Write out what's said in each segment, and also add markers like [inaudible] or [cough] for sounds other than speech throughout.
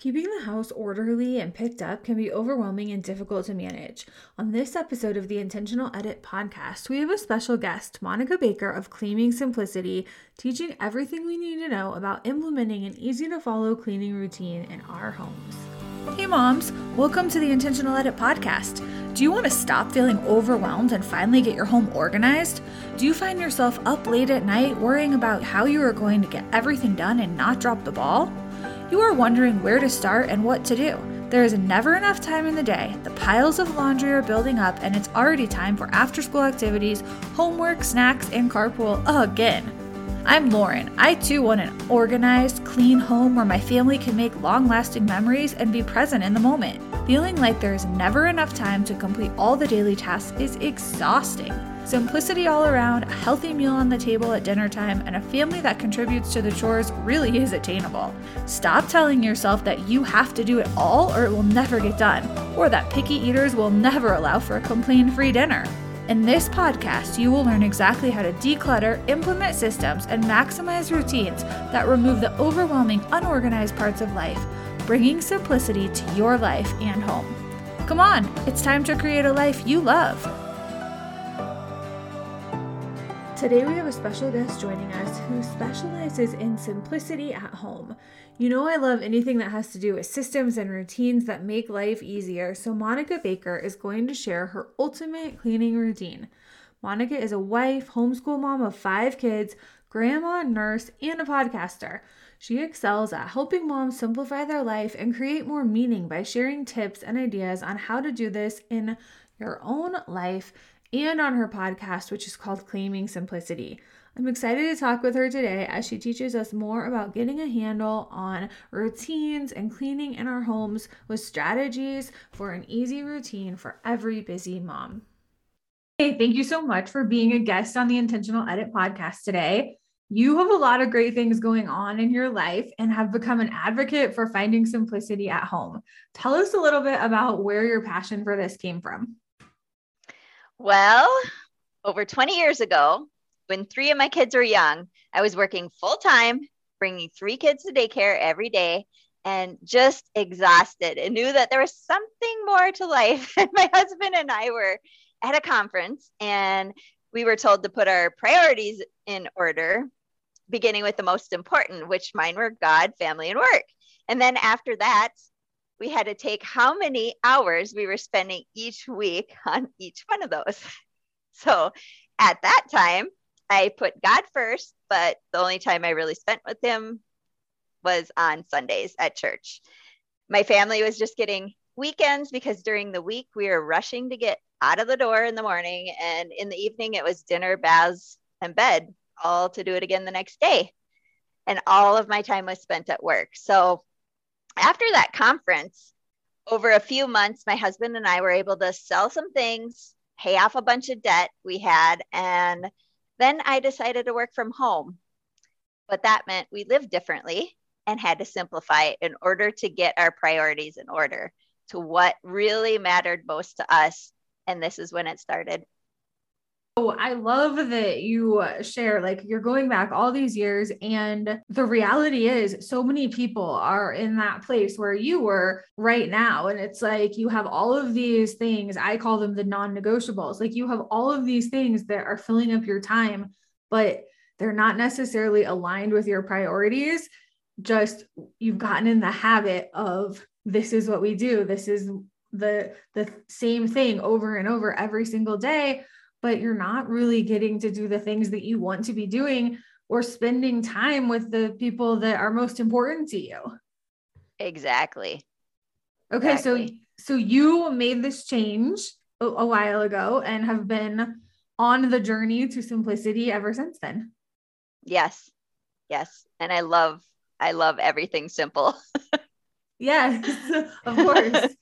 Keeping the house orderly and picked up can be overwhelming and difficult to manage. On this episode of the Intentional Edit podcast, we have a special guest, Monica Baker of Claiming Simplicity, teaching everything we need to know about implementing an easy to follow cleaning routine in our homes. Hey, moms, welcome to the Intentional Edit podcast. Do you want to stop feeling overwhelmed and finally get your home organized? Do you find yourself up late at night worrying about how you are going to get everything done and not drop the ball? You are wondering where to start and what to do. There is never enough time in the day. The piles of laundry are building up, and it's already time for after school activities, homework, snacks, and carpool again. I'm Lauren. I too want an organized, clean home where my family can make long lasting memories and be present in the moment. Feeling like there is never enough time to complete all the daily tasks is exhausting. Simplicity all around, a healthy meal on the table at dinner time, and a family that contributes to the chores really is attainable. Stop telling yourself that you have to do it all or it will never get done, or that picky eaters will never allow for a complaint free dinner. In this podcast, you will learn exactly how to declutter, implement systems, and maximize routines that remove the overwhelming, unorganized parts of life, bringing simplicity to your life and home. Come on, it's time to create a life you love. Today, we have a special guest joining us who specializes in simplicity at home. You know, I love anything that has to do with systems and routines that make life easier, so Monica Baker is going to share her ultimate cleaning routine. Monica is a wife, homeschool mom of five kids, grandma, nurse, and a podcaster. She excels at helping moms simplify their life and create more meaning by sharing tips and ideas on how to do this in your own life and on her podcast, which is called Claiming Simplicity. I'm excited to talk with her today as she teaches us more about getting a handle on routines and cleaning in our homes with strategies for an easy routine for every busy mom. Hey, thank you so much for being a guest on the Intentional Edit podcast today. You have a lot of great things going on in your life and have become an advocate for finding simplicity at home. Tell us a little bit about where your passion for this came from. Well, over 20 years ago, when three of my kids were young, I was working full time, bringing three kids to daycare every day, and just exhausted and knew that there was something more to life. [laughs] My husband and I were at a conference and we were told to put our priorities in order, beginning with the most important, which mine were God, family, and work. And then after that, we had to take how many hours we were spending each week [laughs] on each one of those. [laughs] So at that time, I put God first, but the only time I really spent with Him was on Sundays at church. My family was just getting weekends because during the week we were rushing to get out of the door in the morning, and in the evening it was dinner, baths, and bed, all to do it again the next day. And all of my time was spent at work. So after that conference, over a few months, my husband and I were able to sell some things, pay off a bunch of debt we had, and then I decided to work from home. But that meant we lived differently and had to simplify in order to get our priorities in order to what really mattered most to us. And this is when it started. Oh, I love that you uh, share, like, you're going back all these years, and the reality is, so many people are in that place where you were right now. And it's like you have all of these things, I call them the non negotiables. Like, you have all of these things that are filling up your time, but they're not necessarily aligned with your priorities. Just you've gotten in the habit of this is what we do, this is the the same thing over and over every single day but you're not really getting to do the things that you want to be doing or spending time with the people that are most important to you. Exactly. Okay, exactly. so so you made this change a, a while ago and have been on the journey to simplicity ever since then. Yes. Yes, and I love I love everything simple. [laughs] yes, [laughs] of course.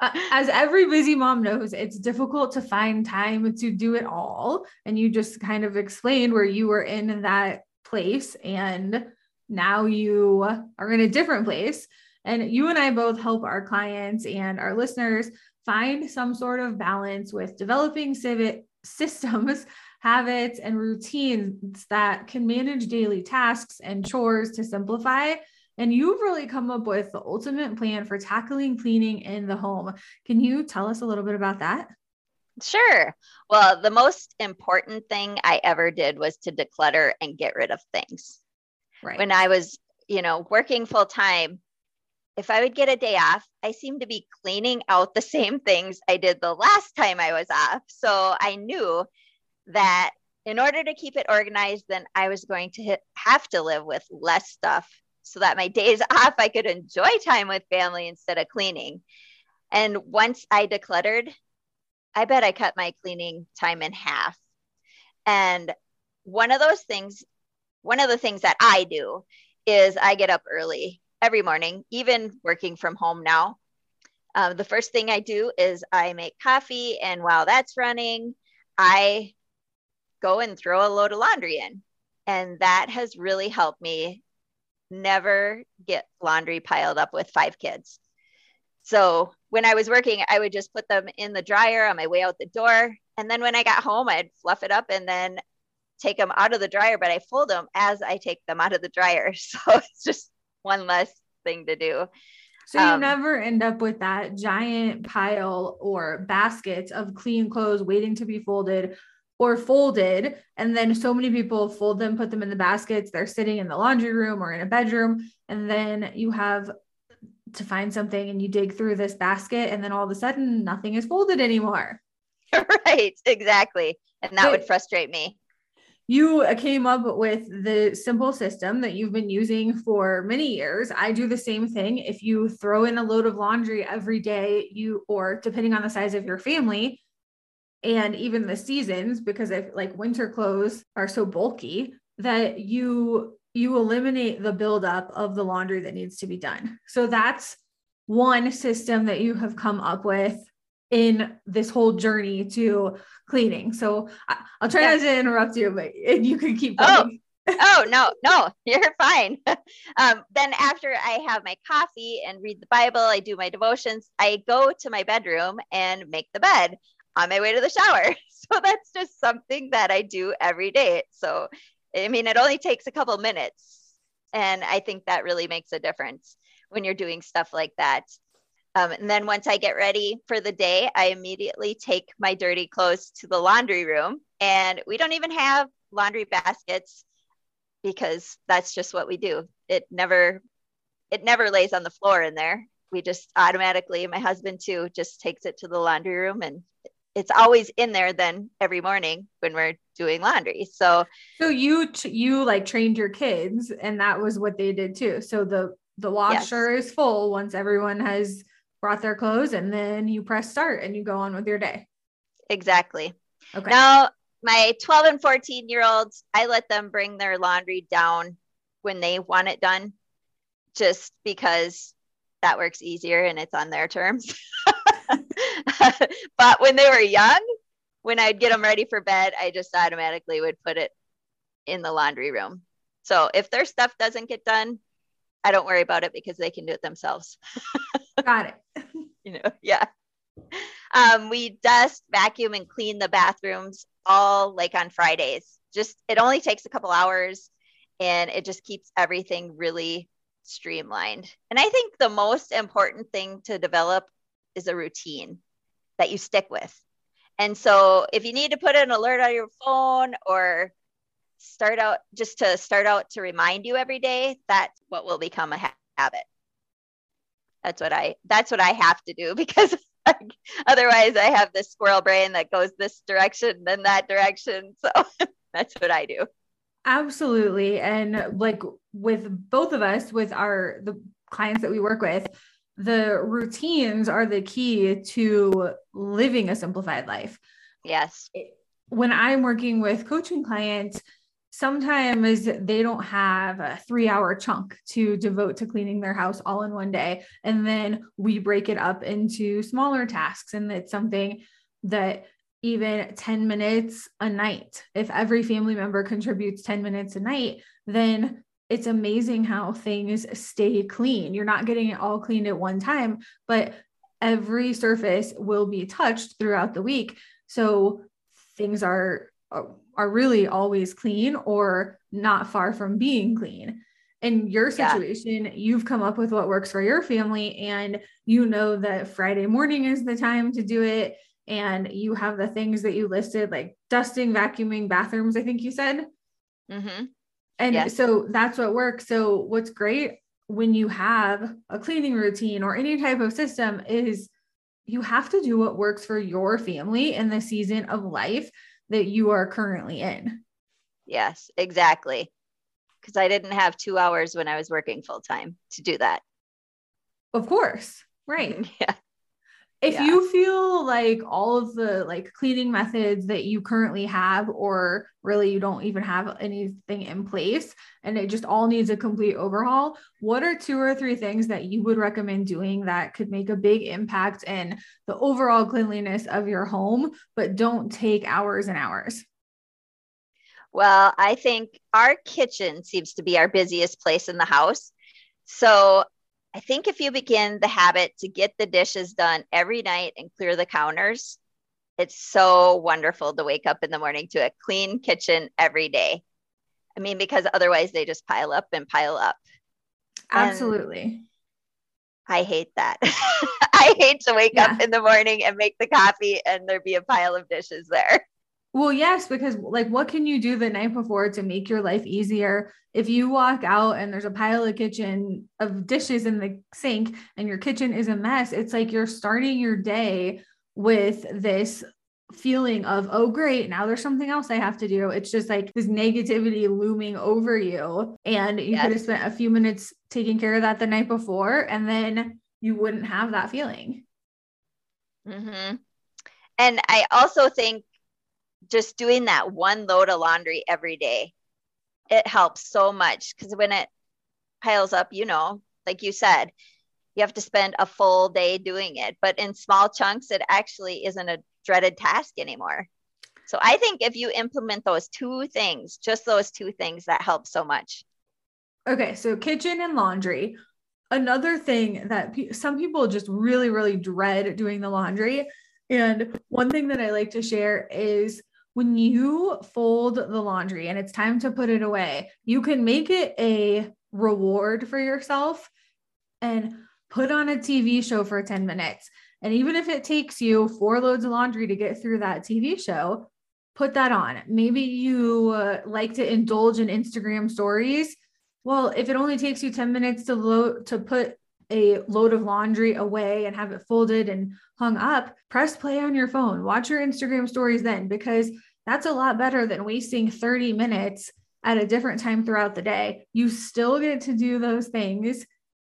Uh, as every busy mom knows, it's difficult to find time to do it all. And you just kind of explained where you were in that place and now you are in a different place. And you and I both help our clients and our listeners find some sort of balance with developing civic systems, [laughs] habits, and routines that can manage daily tasks and chores to simplify And you've really come up with the ultimate plan for tackling cleaning in the home. Can you tell us a little bit about that? Sure. Well, the most important thing I ever did was to declutter and get rid of things. Right. When I was, you know, working full time, if I would get a day off, I seemed to be cleaning out the [laughs] same things I did the last time I was off. So I knew that in order to keep it organized, then I was going to hit, have to live with less stuff so that my days [laughs] off, I could enjoy time with family instead of cleaning. And once I decluttered, I bet I cut my cleaning time in half. And one of those things, one of the things that I do is I get up early every morning, even working from home now. Um, the first thing I do is I make coffee. And while that's running, I go and throw a load of laundry in. And that has really helped me never get laundry piled up with five kids. So when I was working, I would just put them in the dryer on my way out the door. And then when I got home, I'd fluff it up and then take them out of the dryer, but I fold them as I take them out of the dryer. [laughs] So it's just one less thing to do. So you um, never end up with that giant pile or basket of clean clothes waiting to be folded or folded. And then so many people fold them, put them in the baskets. They're sitting in the laundry room or in a bedroom. And then you have to find something and you dig through this basket and then all of a sudden nothing is folded anymore. [laughs] Right, exactly. And that but would frustrate me. You uh, came up with the simple system that you've been using for many years. I do the same thing. If you throw in a load of laundry every day, you or depending on the size of your family, and even the seasons because if like winter clothes are so bulky that you you eliminate the buildup of the laundry that needs to be done. So that's one system that you have come up with in this whole journey to cleaning. So I, will try yeah. not to interrupt you, but [laughs] you can keep going. Oh, [laughs] oh no, no, [laughs] you're fine. um, then after I have my coffee and read the Bible, I do my devotions. I go to my bedroom and make the bed on my way to the shower. [laughs] So that's just something that I do every day. So I mean, it only takes a couple minutes. And I think that really makes a difference when you're doing stuff like that. Um, and then once I get ready for the day, I immediately take my dirty clothes to the laundry room. And we don't even have laundry baskets because that's just what we do. It never it never lays on the floor in there. We just automatically, my husband too, just takes it to the laundry room and it's always in there then every morning when we're doing laundry. So so you t- you like trained your kids and that was what they did too. So the the washer yes. is full once everyone has brought their clothes and then you press start and you go on with your day. Exactly. Okay. Now my 12 and 14 year olds, I let them bring their laundry down when they want it done just because that works easier and it's on their terms. [laughs] [laughs] but when they were young, when I'd get them ready for bed, I just automatically would put it in the laundry room. So if their stuff doesn't get done, I don't worry about it because they can do it themselves. [laughs] Got it. you know, yeah. Um, we dust, vacuum, and clean the bathrooms all like on Fridays. Just it only takes a couple hours and it just keeps everything really streamlined. And I think the most important thing to develop is a routine that you stick with. And so if you need to put an alert on your phone or start out just to start out to remind you every day, that's what will become a ha- habit. That's what I that's what I have to do [laughs] because [laughs] otherwise I have this squirrel brain that goes this direction then that direction. So [laughs] that's what I do. Absolutely. And like with both of us with our the clients that we work with, the routines are the key to living a simplified life. Yes. When I'm working with coaching clients, sometimes they don't have a three hour chunk to devote to cleaning their house all in one day. And then we break it up into smaller tasks. And it's something that even 10 minutes a night, if every family member contributes 10 minutes a night, then it's amazing how things stay clean. You're not getting it all cleaned at one time, but every surface will be touched throughout the week. So things are are really always clean or not far from being clean. in your situation, yeah. you've come up with what works for your family, and you know that Friday morning is the time to do it. And you have the things that you listed, like dusting, vacuuming, bathrooms, I think you said. Mm-hmm. And yes. so that's what works. So, what's great when you have a cleaning routine or any type of system is you have to do what works for your family in the season of life that you are currently in. Yes, exactly because I didn't have two hours when I was working full time to do that. Of course. Right. [laughs] yeah. If yeah. you feel like all of the like cleaning methods that you currently have, or really you don't even have anything in place and it just all needs a complete overhaul, what are two or three things that you would recommend doing that could make a big impact in the overall cleanliness of your home, but don't take hours and hours? Well, I think our kitchen seems to be our busiest place in the house. So I think if you begin the habit to get the dishes done every night and clear the counters, it's so wonderful to wake up in the morning to a clean kitchen every day. I mean, because otherwise they just pile up and pile up. Absolutely. And I hate that. [laughs] I hate to wake yeah. up in the morning and make the coffee and there be a pile of dishes there. Well, yes, because like what can you do the night before to make your life easier? If you walk out and there's a pile of kitchen of dishes in the sink and your kitchen is a mess, it's like you're starting your day with this feeling of, oh, great, now there's something else I have to do. It's just like this negativity looming over you. And you yes. could have spent a few minutes taking care of that the night before, and then you wouldn't have that feeling. Mm-hmm. And I also think just doing that one load of laundry every day, it helps so much because when it piles up, you know, like you said, you have to spend a full day doing it. But in small chunks, it actually isn't a dreaded task anymore. So I think if you implement those two things, just those two things, that helps so much. Okay, so kitchen and laundry. Another thing that pe- some people just really, really dread doing the laundry. And one thing that I like to share is when you fold the laundry and it's time to put it away, you can make it a reward for yourself and put on a TV show for 10 minutes. And even if it takes you four loads of laundry to get through that TV show, put that on. Maybe you uh, like to indulge in Instagram stories. Well, if it only takes you 10 minutes to load to put a load of laundry away and have it folded and hung up, press play on your phone. Watch your Instagram stories then, because that's a lot better than wasting 30 minutes at a different time throughout the day. You still get to do those things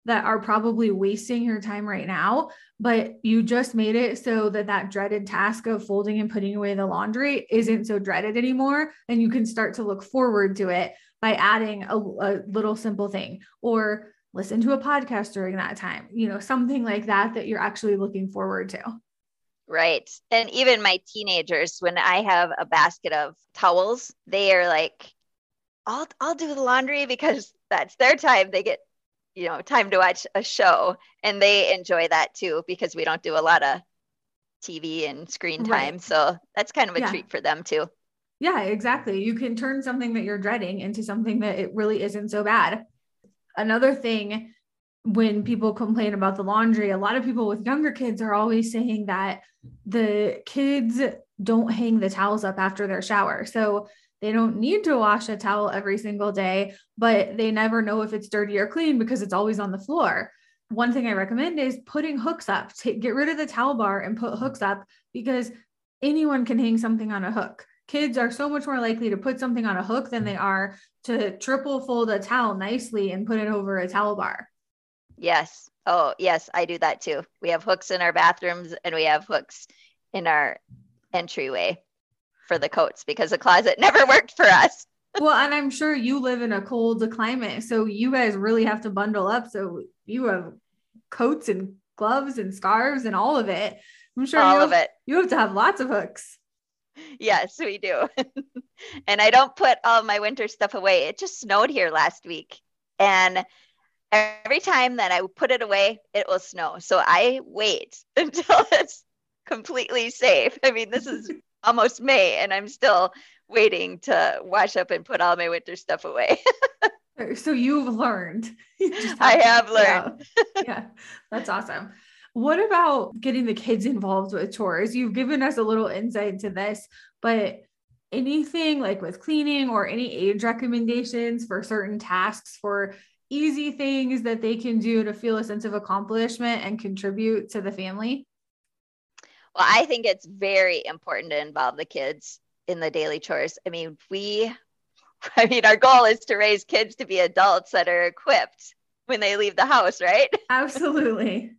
that are probably wasting your time right now, but you just made it so that that dreaded task of folding and putting away the laundry isn't so dreaded anymore. And you can start to look forward to it by adding a, a little simple thing or listen to a podcast during that time, you know, something like that that you're actually looking forward to. Right. And even my teenagers, when I have a basket of towels, they are like, I'll I'll do the laundry because that's their time. They get, you know, time to watch a show. And they enjoy that too because we don't do a lot of TV and screen time. Right. So that's kind of a yeah. treat for them too. Yeah, exactly. You can turn something that you're dreading into something that it really isn't so bad another thing when people complain about the laundry, a lot of people with younger kids are always saying that the kids don't hang the towels up after their shower. So they don't need to wash a towel every single day, but they never know if it's dirty or clean because it's always on the floor. One thing I recommend is putting hooks up. Take, get rid of the towel bar and put hooks up because anyone can hang something on a hook kids are so much more likely to put something on a hook than they are to triple fold a towel nicely and put it over a towel bar. Yes. Oh, yes, I do that too. We have hooks in our bathrooms and we have hooks in our entryway for the coats because the closet [laughs] never worked for us. well, and I'm sure you live in a cold climate, so you guys really have to bundle up. So you have coats and gloves and scarves and all of it. I'm sure all you of it. You have to have lots of hooks yes, we do. [laughs] and I don't put all my winter stuff away. It just snowed here last week. And every time that I put it away, it will snow. So I wait [laughs] until it's completely safe. I mean, this is [laughs] almost May and I'm still waiting to wash up and put all my winter stuff away. So you've learned. You have I have learned. yeah, that's awesome. What about getting the kids involved with chores? You've given us a little insight to this, but anything like with cleaning or any age recommendations for certain tasks for easy things that they can do to feel a sense of accomplishment and contribute to the family? Well, I think it's very important to involve the kids in the daily chores. I mean, we [laughs] I mean, our goal is to raise kids to be adults that are equipped when they leave the house, right? [laughs] Absolutely.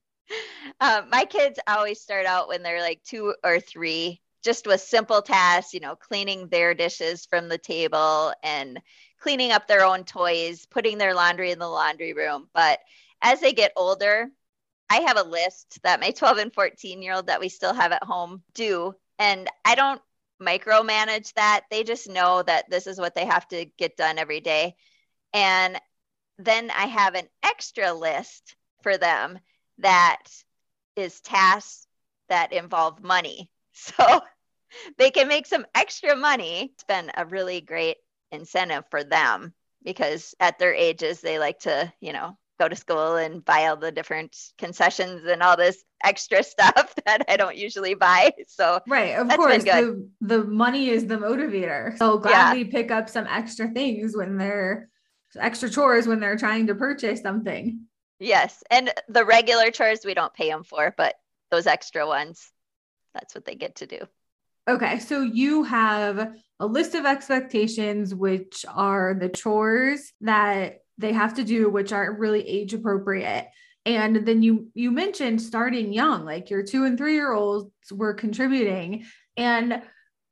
Um, my kids always start out when they're like two or three, just with simple tasks, you know, cleaning their dishes from the table and cleaning up their own toys, putting their laundry in the laundry room. But as they get older, I have a list that my [laughs] 12 and 14 year old that we still have at home do. And I don't micromanage that. They just know that this is what they have to get done every day. And then I have an extra list for them that is tasks that involve money. [laughs] So they can make some extra money. It's been a really great incentive for them because at their ages, they like to, you know, go to school and buy all the different concessions and all this extra [laughs] stuff that I don't usually buy. So right, of course, the the money is the motivator. So gladly yeah. pick up some extra things when they're extra chores when they're trying to purchase something. Yes, and the regular chores we don't pay them for, but those extra ones, that's what they get to do. Okay, so you have a list of expectations, which are the chores that they have to do which are really age appropriate and then you you mentioned starting young like your 2 and 3 year olds were contributing and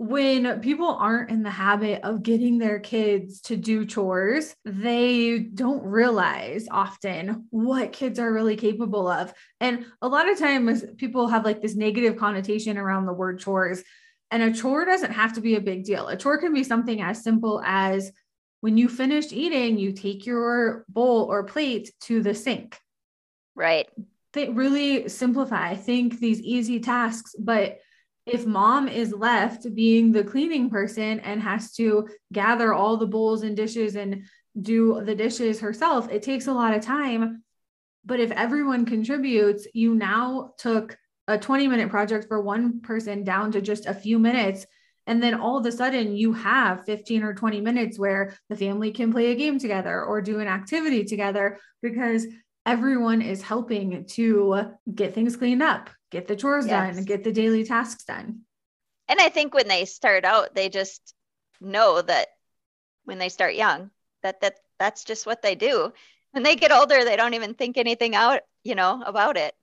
when people aren't in the habit of getting their kids to do chores, they don't realize often what kids are really capable of. And a lot of times people have like this negative connotation around the word chores. And a chore doesn't have to be a big deal. A chore can be something as simple as when you finish eating, you take your bowl or plate to the sink. Right. They really simplify, I think, these easy tasks. But if mom is left being the cleaning person and has to gather all the bowls and dishes and do the dishes herself, it takes a lot of time. But if everyone contributes, you now took a 20 minute project for one person down to just a few minutes and then all of a sudden, you have 15 or 20 minutes where the family can play a game together or do an activity together because everyone is helping to get things cleaned up, get the chores yes. done, get the daily tasks done. And I think when they start out, they just know that when they start young, that that that's just what they do. When they get older, they don't even think anything out, you know, about it.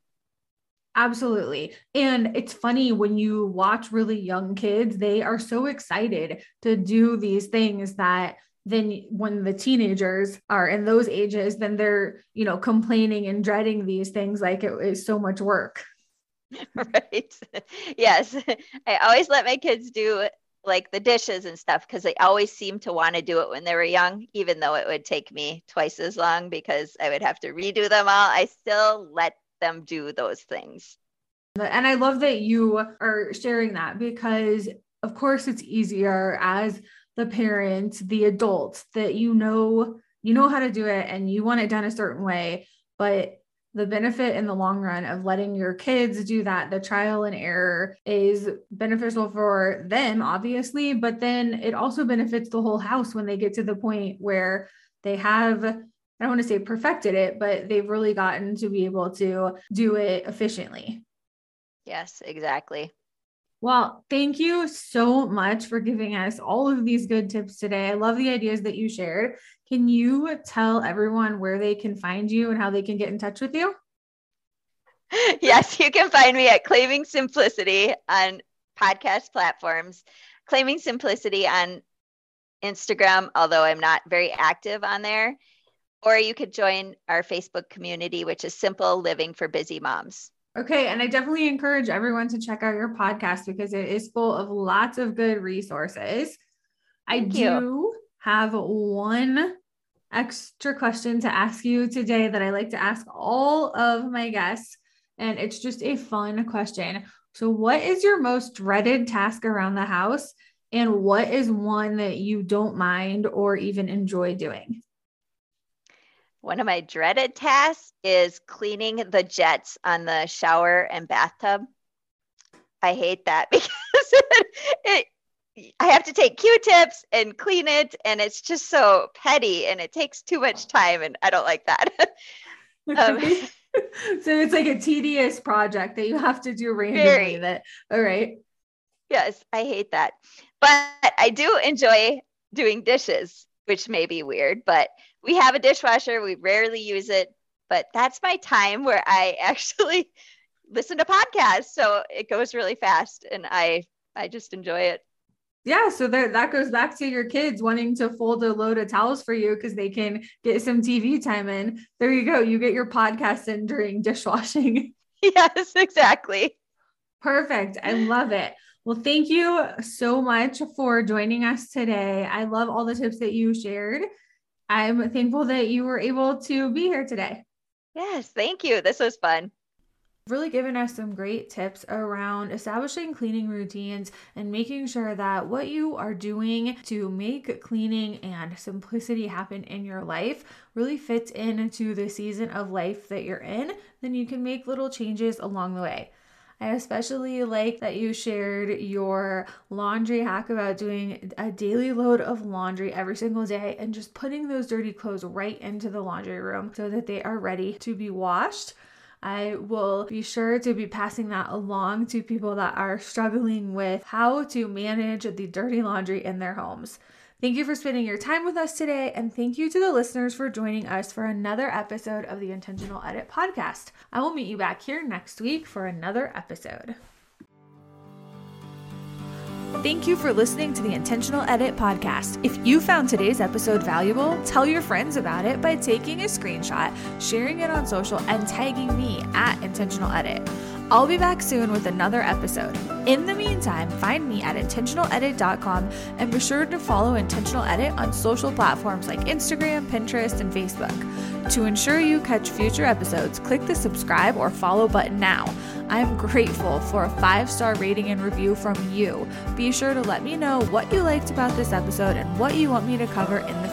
Absolutely. And it's funny when you watch really young kids, they are so excited to do these things that then when the teenagers are in those ages, then they're, you know, complaining and dreading these things like it is so much work. [laughs] Right. Yes. I always let my kids do like the dishes and stuff because they always seem to want to do it when they were young, even though it would take me twice as long because I would have to redo them all. I still let them do those things. And I love that you are sharing that because, of course, it's easier as the parent, the adult, that you know you know how to do it and you want it done a certain way, but the benefit in the long run of letting your kids do that, the trial and error is beneficial for them, obviously, but then it also benefits the whole house when they get to the point where they have I don't want to say perfected it, but they've really gotten to be able to do it efficiently. Yes, exactly. Well, thank you so much for giving us all of these good tips today. I love the ideas that you shared. Can you tell everyone where they can find you and how they can get in touch with you? [laughs] Yes, you can find me at Claiming Simplicity on podcast platforms, Claiming Simplicity on Instagram, although I'm not very active on there or you could join our Facebook community, which is Simple Living for Busy Moms. Okay. And I definitely encourage everyone to check out your podcast because it is full of lots of good resources. Thank I do you. have one extra question to ask you today that I like to ask all of my guests. And it's just a fun question. So, what is your most dreaded task around the house? And what is one that you don't mind or even enjoy doing? One of my dreaded tasks is cleaning the jets on the shower and bathtub. I hate that [laughs] because it, it I have to take Q-tips and clean it, and it's just so petty, and it takes too much time, and I don't like that. [laughs] um, [laughs] so it's like a tedious project that you have to do randomly. Very. That all right. Yes, I hate that, but I do enjoy doing dishes, which may be weird, but we have a dishwasher. We rarely use it, but that's my time where I [laughs] actually listen to podcasts. So it goes really fast, and I I just enjoy it. Yeah, so there, that goes back to your kids wanting to fold a load of towels for you because they can get some TV time in. There you go. You get your podcast in during [laughs] dishwashing. Yes, exactly. Perfect. I love it. Well, thank you so much for joining us today. I love all the tips that you shared. I'm thankful that you were able to be here today. Yes, thank you. This was fun really given us some great tips around establishing cleaning routines and making sure that what you are doing to make cleaning and simplicity happen in your life really fits into the season of life that you're in, then you can make little changes along the way. I especially like that you shared your laundry hack about doing a daily load of laundry every single day and just putting those dirty clothes right into the laundry room so that they are ready to be washed. I will be sure to be passing that along to people that are struggling with how to manage the dirty laundry in their homes. Thank you for spending your time with us today, and thank you to the listeners for joining us for another episode of the Intentional Edit podcast. I will meet you back here next week for another episode. Thank you for listening to the Intentional Edit podcast. If you found today's episode valuable, tell your friends about it by taking a screenshot, sharing it on social, and tagging me at Intentional Edit. I'll be back soon with another episode. In the meantime, find me at intentionaledit.com and be sure to follow Intentional Edit on social platforms like Instagram, Pinterest, and Facebook. To ensure you catch future episodes, click the subscribe or follow button now. I'm grateful for a five star rating and review from you. Be sure to let me know what you liked about this episode and what you want me to cover in the.